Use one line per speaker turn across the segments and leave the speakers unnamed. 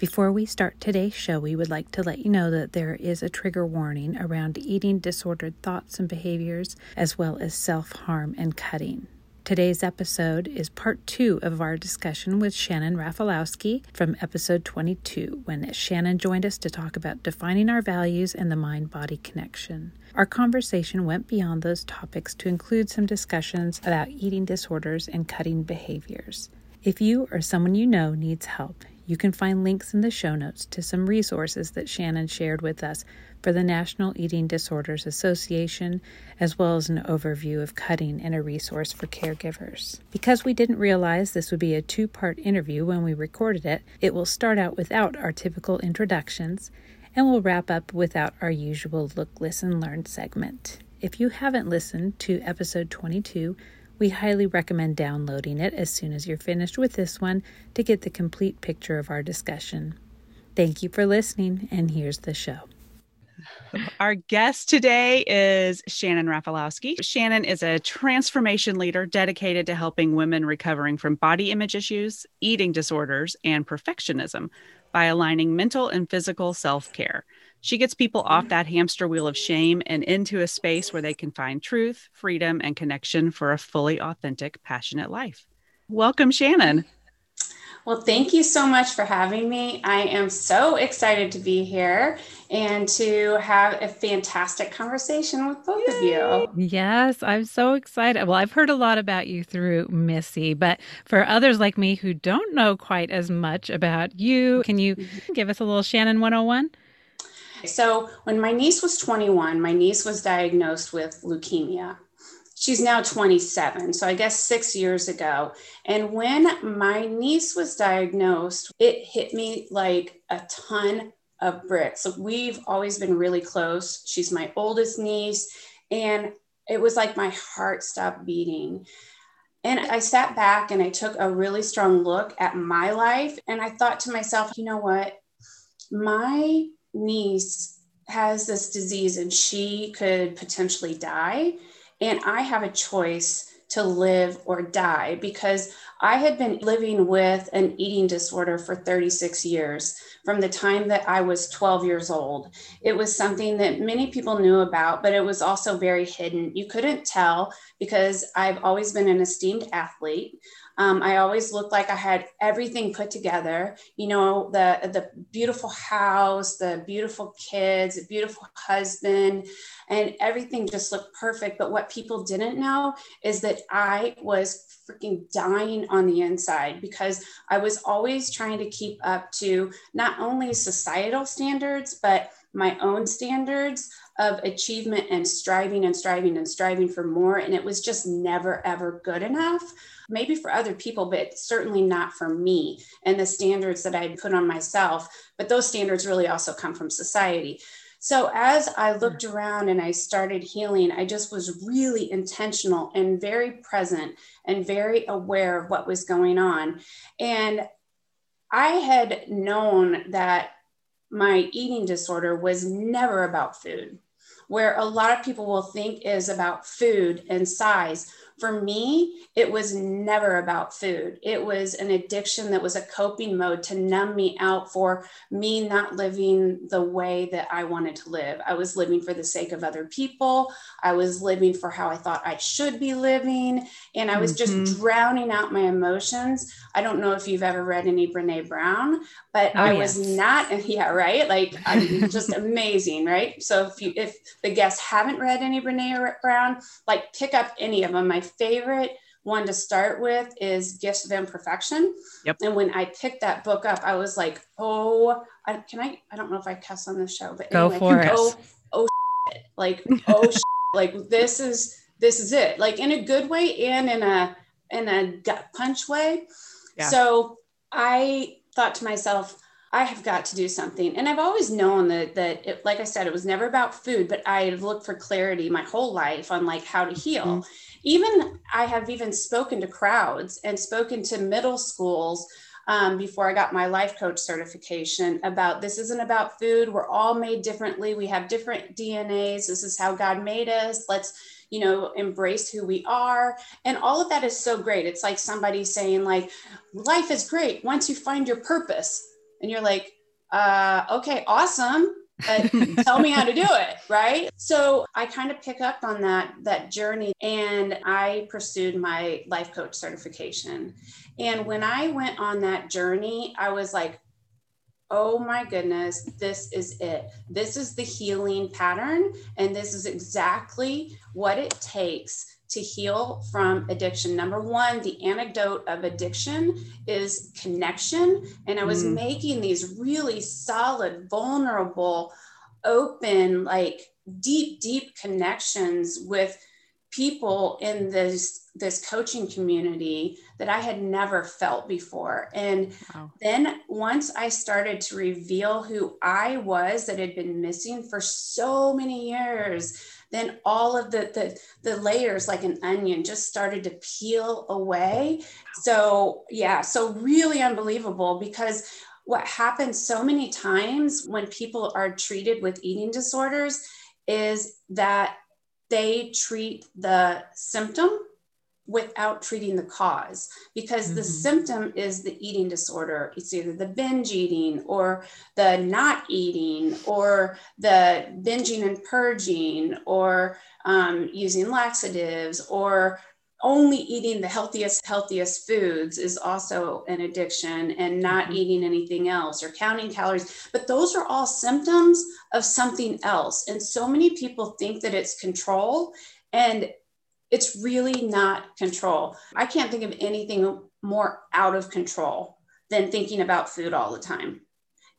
Before we start today's show, we would like to let you know that there is a trigger warning around eating disordered thoughts and behaviors, as well as self harm and cutting. Today's episode is part two of our discussion with Shannon Rafalowski from episode 22, when Shannon joined us to talk about defining our values and the mind body connection. Our conversation went beyond those topics to include some discussions about eating disorders and cutting behaviors. If you or someone you know needs help, you can find links in the show notes to some resources that Shannon shared with us for the National Eating Disorders Association, as well as an overview of cutting and a resource for caregivers. Because we didn't realize this would be a two part interview when we recorded it, it will start out without our typical introductions and we'll wrap up without our usual look, listen, learn segment. If you haven't listened to episode 22, we highly recommend downloading it as soon as you're finished with this one to get the complete picture of our discussion. Thank you for listening, and here's the show.
Our guest today is Shannon Rafalowski. Shannon is a transformation leader dedicated to helping women recovering from body image issues, eating disorders, and perfectionism by aligning mental and physical self care. She gets people off that hamster wheel of shame and into a space where they can find truth, freedom, and connection for a fully authentic, passionate life. Welcome, Shannon.
Well, thank you so much for having me. I am so excited to be here and to have a fantastic conversation with both Yay. of you.
Yes, I'm so excited. Well, I've heard a lot about you through Missy, but for others like me who don't know quite as much about you, can you mm-hmm. give us a little Shannon 101?
So, when my niece was 21, my niece was diagnosed with leukemia. She's now 27 so i guess six years ago. And when my niece was diagnosed it hit me like a ton of bricks. We've always been really close. She's my oldest niece and it was like my heart stopped beating. And i sat back and i took a really strong look at my life and i thought to myself you know what? My niece has this disease and she could potentially die and I have a choice to live or die because I had been living with an eating disorder for 36 years from the time that I was 12 years old. It was something that many people knew about, but it was also very hidden. You couldn't tell because I've always been an esteemed athlete. Um, I always looked like I had everything put together. You know, the the beautiful house, the beautiful kids, the beautiful husband, and everything just looked perfect. But what people didn't know is that I was freaking dying on the inside because I was always trying to keep up to not only societal standards, but my own standards of achievement and striving and striving and striving for more. And it was just never, ever good enough. Maybe for other people, but certainly not for me and the standards that I put on myself. But those standards really also come from society. So as I looked around and I started healing, I just was really intentional and very present and very aware of what was going on. And I had known that my eating disorder was never about food, where a lot of people will think is about food and size for me, it was never about food. It was an addiction that was a coping mode to numb me out for me not living the way that I wanted to live. I was living for the sake of other people. I was living for how I thought I should be living. And I was mm-hmm. just drowning out my emotions. I don't know if you've ever read any Brene Brown, but oh, I yes. was not, yeah, right? Like, I'm just amazing, right? So if you, if the guests haven't read any Brene Brown, like pick up any of them. My favorite one to start with is Gifts of Imperfection. Yep. And when I picked that book up, I was like, oh, I, can I? I don't know if I cuss on the show, but
go
anyway,
for oh, it.
Oh, oh, shit. like oh, shit. like this is this is it. Like in a good way and in a in a gut punch way. Yeah. So I thought to myself, I have got to do something. And I've always known that that it, like I said, it was never about food, but I've looked for clarity my whole life on like how to heal. Mm-hmm. Even I have even spoken to crowds and spoken to middle schools um, before I got my life coach certification about this isn't about food. We're all made differently. We have different DNAs. This is how God made us. Let's, you know, embrace who we are. And all of that is so great. It's like somebody saying, like, life is great once you find your purpose and you're like uh, okay awesome but tell me how to do it right? So i kind of pick up on that that journey and i pursued my life coach certification. And when i went on that journey i was like oh my goodness this is it. This is the healing pattern and this is exactly what it takes to heal from addiction. Number one, the antidote of addiction is connection. And I was mm. making these really solid, vulnerable, open, like deep, deep connections with people in this this coaching community that I had never felt before. And wow. then once I started to reveal who I was that had been missing for so many years, then all of the, the, the layers like an onion just started to peel away. So yeah, so really unbelievable because what happens so many times when people are treated with eating disorders is that they treat the symptom without treating the cause because mm-hmm. the symptom is the eating disorder it's either the binge eating or the not eating or the binging and purging or um, using laxatives or only eating the healthiest healthiest foods is also an addiction and not mm-hmm. eating anything else or counting calories but those are all symptoms of something else and so many people think that it's control and it's really not control. I can't think of anything more out of control than thinking about food all the time.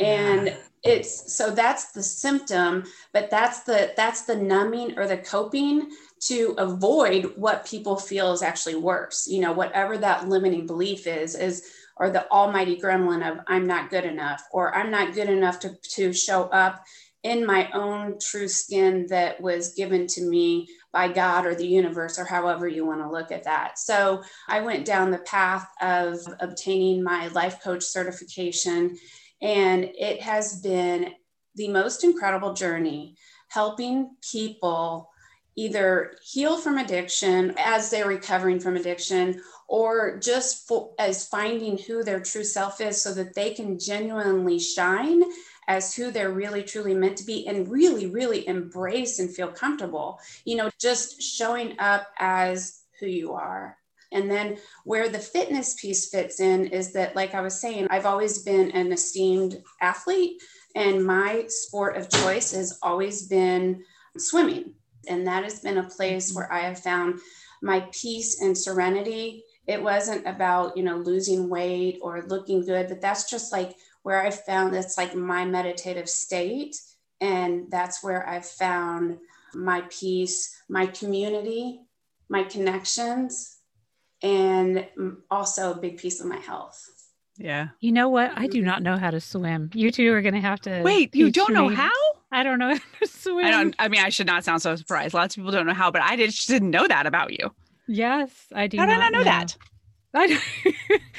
And yeah. it's so that's the symptom, but that's the that's the numbing or the coping to avoid what people feel is actually worse. You know, whatever that limiting belief is, is or the almighty gremlin of I'm not good enough, or I'm not good enough to, to show up in my own true skin that was given to me by God or the universe, or however you want to look at that. So I went down the path of obtaining my life coach certification, and it has been the most incredible journey helping people either heal from addiction as they're recovering from addiction or just for, as finding who their true self is so that they can genuinely shine as who they're really truly meant to be and really, really embrace and feel comfortable. You know, just showing up as who you are. And then where the fitness piece fits in is that, like I was saying, I've always been an esteemed athlete, and my sport of choice has always been swimming. And that has been a place where I have found my peace and serenity. It wasn't about, you know, losing weight or looking good, but that's just like where I found it's like my meditative state. And that's where I've found my peace, my community, my connections, and also a big piece of my health.
Yeah.
You know what? I do mm-hmm. not know how to swim. You two are going to have to.
Wait, you don't know how?
I don't know how to swim.
I don't. I mean, I should not sound so surprised. Lots of people don't know how, but I just didn't know that about you.
Yes, I do.
How did I not know, know that?
I,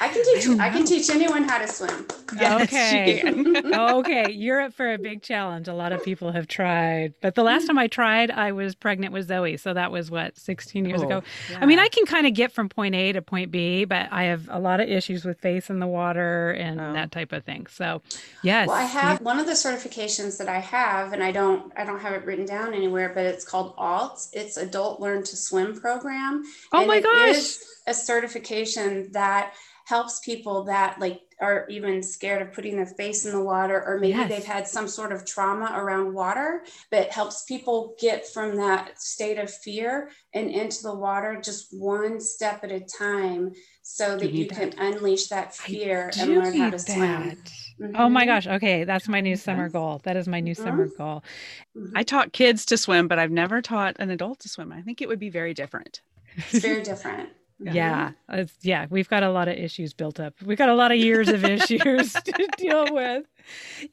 I can teach. I can teach anyone how to swim.
Yes, okay. okay. You're up for a big challenge. A lot of people have tried, but the last time I tried, I was pregnant with Zoe. So that was what 16 years oh, ago. Yeah. I mean, I can kind of get from point A to point B, but I have a lot of issues with face in the water and oh. that type of thing. So, yes.
Well, I have one of the certifications that I have, and I don't. I don't have it written down anywhere, but it's called ALT. It's Adult Learn to Swim program.
Oh my gosh
a certification that helps people that like are even scared of putting their face in the water or maybe yes. they've had some sort of trauma around water but helps people get from that state of fear and into the water just one step at a time so that you, can unleash that fear and learn how to that. swim
Mm-hmm. Oh my gosh. Okay. That's my new summer goal. That is my new summer mm-hmm. goal.
I taught kids to swim, but I've never taught an adult to swim. I think it would be very different.
It's very different.
Yeah, yeah, we've got a lot of issues built up. We've got a lot of years of issues to deal with.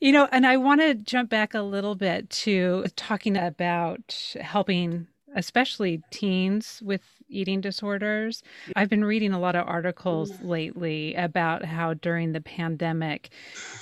You know, and I want to jump back a little bit to talking about helping especially teens with eating disorders. I've been reading a lot of articles lately about how during the pandemic,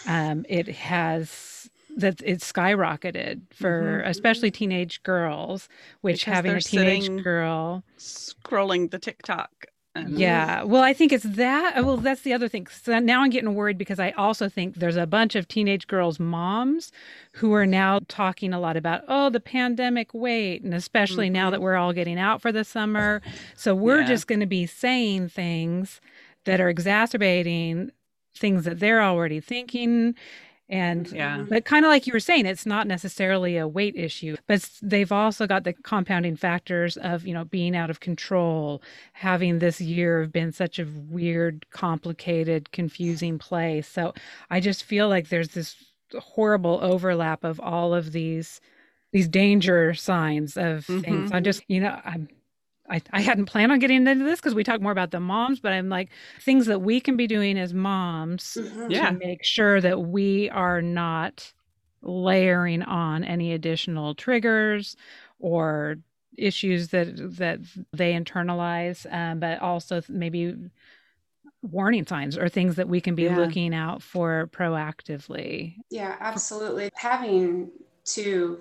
um, it has that it's skyrocketed for mm-hmm. especially teenage girls, which because having a teenage girl
scrolling the TikTok
yeah. Well, I think it's that. Well, that's the other thing. So now I'm getting worried because I also think there's a bunch of teenage girls' moms who are now talking a lot about, oh, the pandemic weight. And especially mm-hmm. now that we're all getting out for the summer. So we're yeah. just going to be saying things that are exacerbating things that they're already thinking and yeah. But kind of like you were saying, it's not necessarily a weight issue, but they've also got the compounding factors of, you know, being out of control, having this year have been such a weird, complicated, confusing place. So I just feel like there's this horrible overlap of all of these these danger signs of mm-hmm. things. I'm just, you know, I'm I, I hadn't planned on getting into this because we talk more about the moms, but I'm like things that we can be doing as moms mm-hmm. yeah. to make sure that we are not layering on any additional triggers or issues that that they internalize, um, but also maybe warning signs or things that we can be yeah. looking out for proactively.
Yeah, absolutely. Having two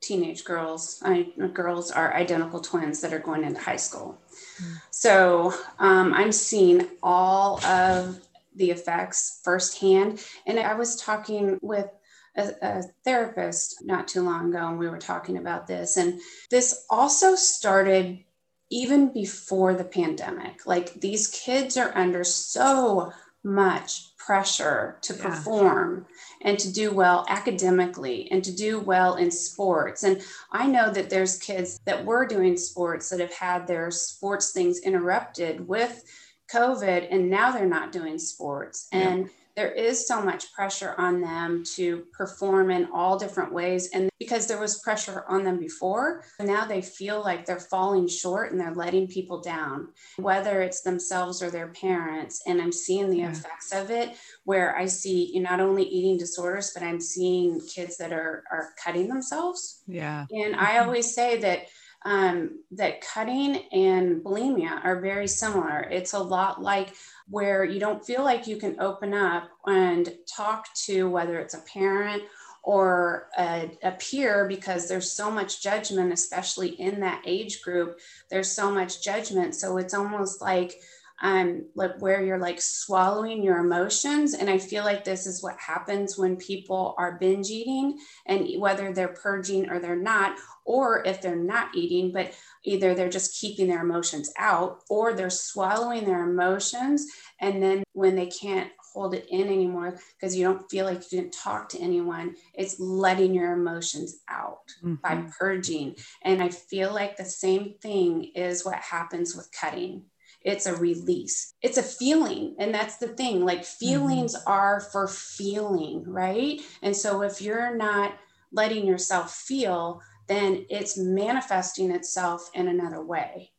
teenage girls. I, girls are identical twins that are going into high school. Mm. So um, I'm seeing all of the effects firsthand. And I was talking with a, a, therapist not too long ago, and we were talking about this. And this also started even before the pandemic. Like these kids are under so much pressure to yeah. perform and to do well academically and to do well in sports. And I know that there's kids that were doing sports that have had their sports things interrupted with COVID and now they're not doing sports. And yeah there is so much pressure on them to perform in all different ways. And because there was pressure on them before, now they feel like they're falling short and they're letting people down, whether it's themselves or their parents. And I'm seeing the yeah. effects of it where I see not only eating disorders, but I'm seeing kids that are, are cutting themselves.
Yeah.
And I mm-hmm. always say that um, that cutting and bulimia are very similar. It's a lot like where you don't feel like you can open up and talk to whether it's a parent or a, a, peer because there's so much judgment, especially in that age group. There's so much judgment. So it's almost like um, like where you're like swallowing your emotions. And I feel like this is what happens when people are binge eating and whether they're purging or they're not, or if they're not eating, but either they're just keeping their emotions out or they're swallowing their emotions. And then when they can't hold it in anymore because you don't feel like you didn't talk to anyone, it's letting your emotions out mm-hmm. by purging. And I feel like the same thing is what happens with cutting it's a release. It's a feeling and that's the thing like feelings mm-hmm. are for feeling right? And so if you're not letting yourself feel then it's manifesting itself in another way.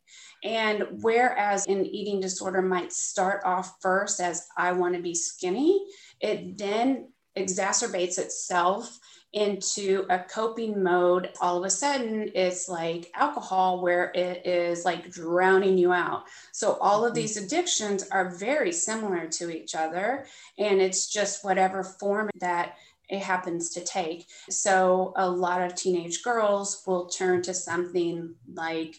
And whereas an eating disorder might start off first as i want to be skinny it then exacerbates itself into a coping mode, all of a sudden it's like alcohol, where it is like drowning you out. So, all of mm-hmm. these addictions are very similar to each other, and it's just whatever form that it happens to take. So, a lot of teenage girls will turn to something like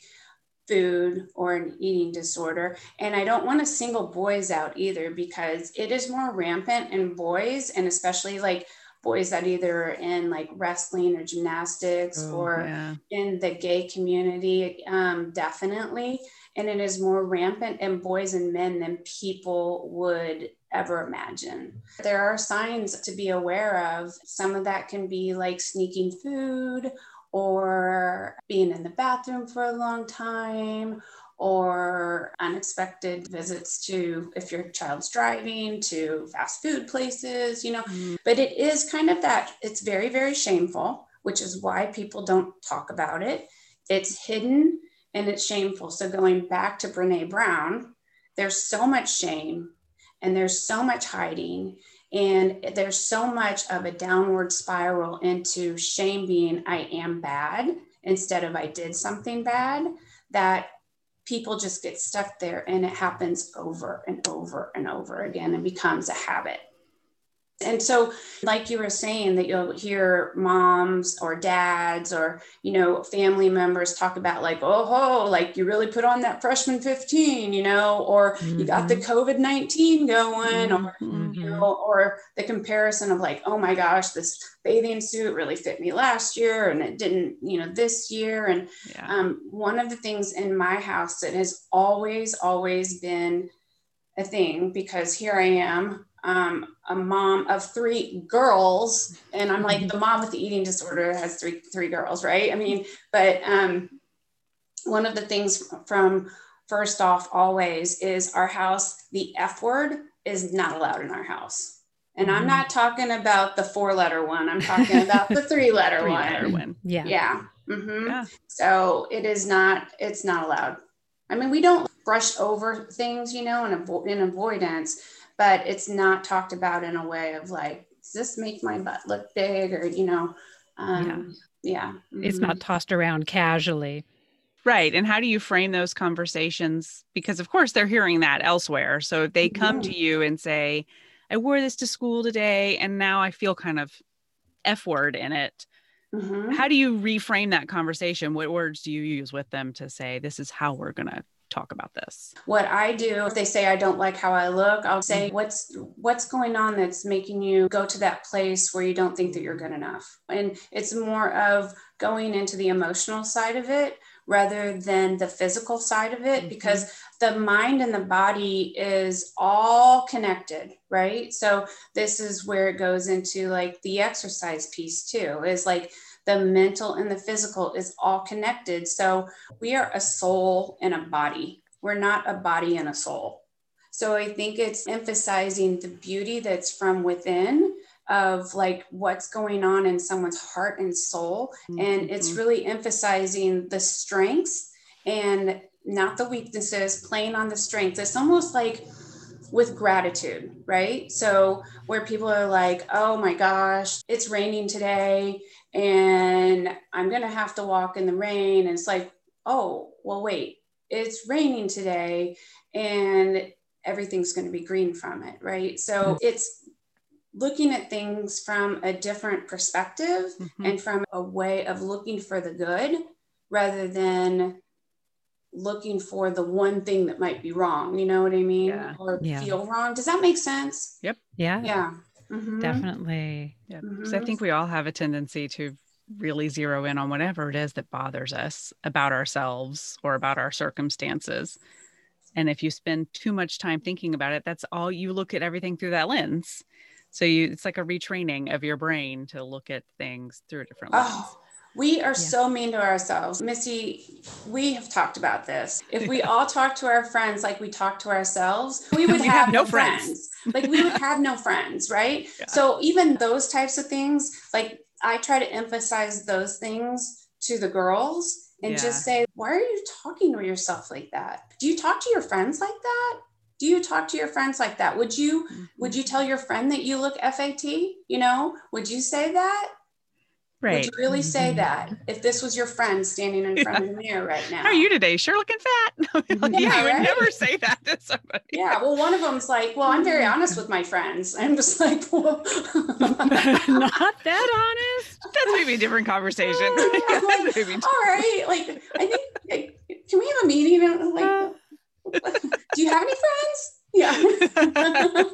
food or an eating disorder. And I don't want to single boys out either because it is more rampant in boys, and especially like boys that either are in like wrestling or gymnastics oh, or yeah. in the gay community, um, definitely. And it is more rampant in boys and men than people would ever imagine. There are signs to be aware of. Some of that can be like sneaking food or being in the bathroom for a long time or unexpected visits to if your child's driving to fast food places you know? Mm. but it is kind of that it's very very shameful which is why people don't talk about it. It's hidden and it's shameful. So going back to brene brown there's so much shame and there's so much hiding and there's so much of a downward spiral into shame being I am bad instead of I did something bad that people just get stuck there and it happens over and over and over again and becomes a habit. And so, like you were saying, that you'll hear moms or dads or, you know, family members talk about, like, oh, ho, like you really put on that freshman 15, you know, or mm-hmm. you got the mm-hmm. COVID 19 going, mm-hmm. or, you know, or the comparison of, like, oh my gosh, this bathing suit really fit me last year and it didn't, you know, this year. And yeah. um, one of the things in my house that has always, always been a thing because here I am um, a mom of three girls, and I'm like the mom with the eating disorder has three three girls, right? I mean, but um, one of the things from first off always is our house. The F word is not allowed in our house. And I'm mm-hmm. not talking about the four letter one. I'm talking about the three letter one. one.
Yeah.
Yeah. Mm-hmm. yeah. So it is not, it's not allowed. I mean, we don't brush over things, you know, in, avo- in avoidance, but it's not talked about in a way of like, does this make my butt look big or, you know, um, yeah. yeah.
Mm-hmm. It's not tossed around casually.
Right. And how do you frame those conversations? Because, of course, they're hearing that elsewhere. So if they come to you and say, I wore this to school today and now I feel kind of F word in it. Mm-hmm. How do you reframe that conversation? What words do you use with them to say, this is how we're going to talk about this?
What I do, if they say I don't like how I look, I'll say mm-hmm. what's what's going on that's making you go to that place where you don't think that you're good enough. And it's more of going into the emotional side of it rather than the physical side of it mm-hmm. because the mind and the body is all connected right so this is where it goes into like the exercise piece too is like the mental and the physical is all connected. So we are a soul and a body. We're not a body and a soul. So I think it's emphasizing the beauty that's from within of like what's going on in someone's heart and soul. Mm-hmm. And it's really emphasizing the strengths and not the weaknesses, playing on the strengths. It's almost like with gratitude, right? So, where people are like, oh my gosh, it's raining today and I'm going to have to walk in the rain. And it's like, oh, well, wait, it's raining today and everything's going to be green from it, right? So mm-hmm. it's looking at things from a different perspective mm-hmm. and from a way of looking for the good rather than looking for the one thing that might be wrong. You know what I mean? Yeah. Or yeah. feel wrong. Does that make sense?
Yep.
Yeah.
Yeah.
Mm-hmm. Definitely.
Yeah. Mm-hmm. So I think we all have a tendency to really zero in on whatever it is that bothers us about ourselves or about our circumstances. And if you spend too much time thinking about it, that's all you look at everything through that lens. So you it's like a retraining of your brain to look at things through a different lens. Oh,
we are yeah. so mean to ourselves. Missy, we have talked about this. If we all talk to our friends like we talk to ourselves, we would have, have, no friends. friends. like we would have no friends, right? Yeah. So even those types of things, like I try to emphasize those things to the girls and yeah. just say, why are you talking to yourself like that? Do you talk to your friends like that? Do you talk to your friends like that? Would you mm-hmm. would you tell your friend that you look FAT? You know, would you say that? Right. Would you really say that if this was your friend standing in front of the mirror right now?
How are you today? Sure looking fat. yeah, you right? would never say that to somebody.
Yeah. Well, one of them's like, well, I'm very honest with my friends. I'm just like, well,
not that honest.
That's maybe a different conversation.
yeah, like, all right. Like, I think, like, can we have a meeting? Like, uh, do you have any friends? Yeah.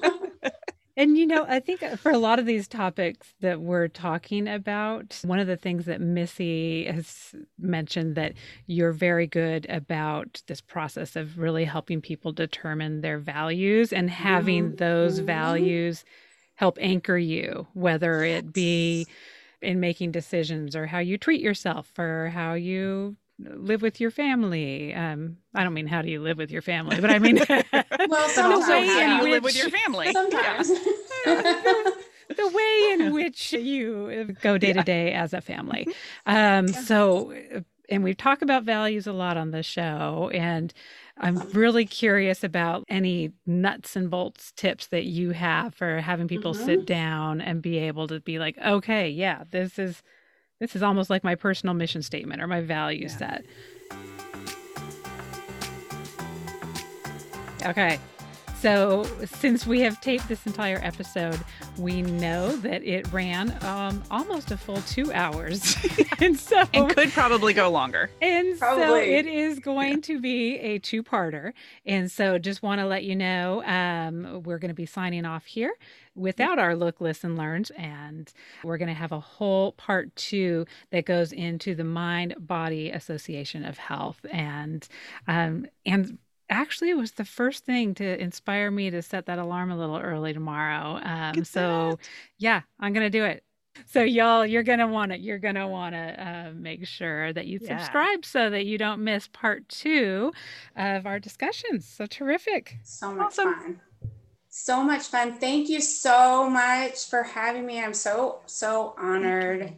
And you know, I think for a lot of these topics that we're talking about, one of the things that Missy has mentioned that you're very good about this process of really helping people determine their values and having those mm-hmm. values help anchor you, whether it be in making decisions or how you treat yourself or how you live with your family. Um, I don't mean how do you live with your family, but I mean
well, sometimes
how do you live with your family.
Sometimes.
the, the, way in which you go day to day as a family. Um, so and we talk about values a lot on the show and i'm really curious about any nuts and bolts tips that you have for having people mm-hmm. sit down and be able to be like okay yeah this is this is almost like my personal mission statement or my value yeah. set okay so, since we have taped this entire episode, we know that it ran um, almost a full two hours,
and so and could probably go longer.
And probably. so it is going yeah. to be a two-parter. And so, just want to let you know, um, we're going to be signing off here without our look, listen, learns, and we're going to have a whole part two that goes into the mind body association of health and um, and actually it was the first thing to inspire me to set that alarm a little early tomorrow. Um, so yeah, I'm gonna do it. So y'all, you're gonna want to you're gonna want to uh, make sure that you yeah. subscribe so that you don't miss part two of our discussions. So terrific!
So much awesome. fun. So much fun. Thank you so much for having me. I'm so so honored.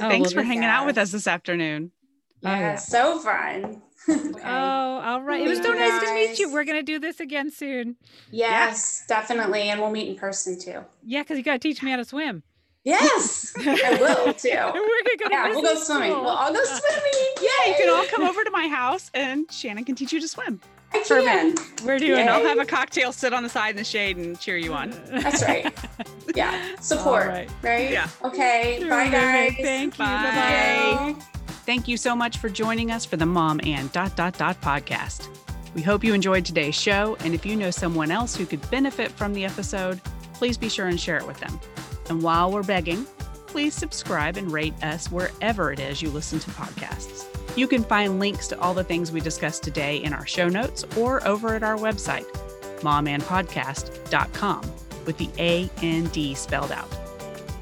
Oh, Thanks for hanging out with us this afternoon.
Yeah, oh, yeah. so fun.
okay. Oh, all right. It was so nice to meet you. We're going to do this again soon.
Yes, definitely. And we'll meet in person too.
Yeah, because you got to teach me how to swim.
Yes, I will too. We're gonna go yeah, we'll go swimming. We'll all go swimming.
Yeah, you can all come over to my house and Shannon can teach you to swim.
I can.
We're doing. Yay. I'll have a cocktail, sit on the side in the shade, and cheer you on.
That's right. Yeah, support. Right. right.
Yeah.
Okay. Bye, guys.
Thank you.
Bye. Bye. Thank you so much for joining us for the Mom and Dot Dot Dot podcast. We hope you enjoyed today's show, and if you know someone else who could benefit from the episode, please be sure and share it with them. And while we're begging, please subscribe and rate us wherever it is you listen to podcasts. You can find links to all the things we discussed today in our show notes or over at our website, momandpodcast.com, with the A and D spelled out.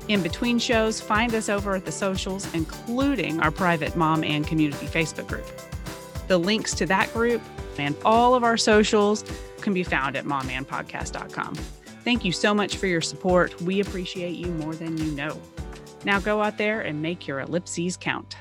In between shows, find us over at the socials, including our private mom and community Facebook group. The links to that group and all of our socials can be found at momandpodcast.com. Thank you so much for your support. We appreciate you more than you know. Now go out there and make your ellipses count.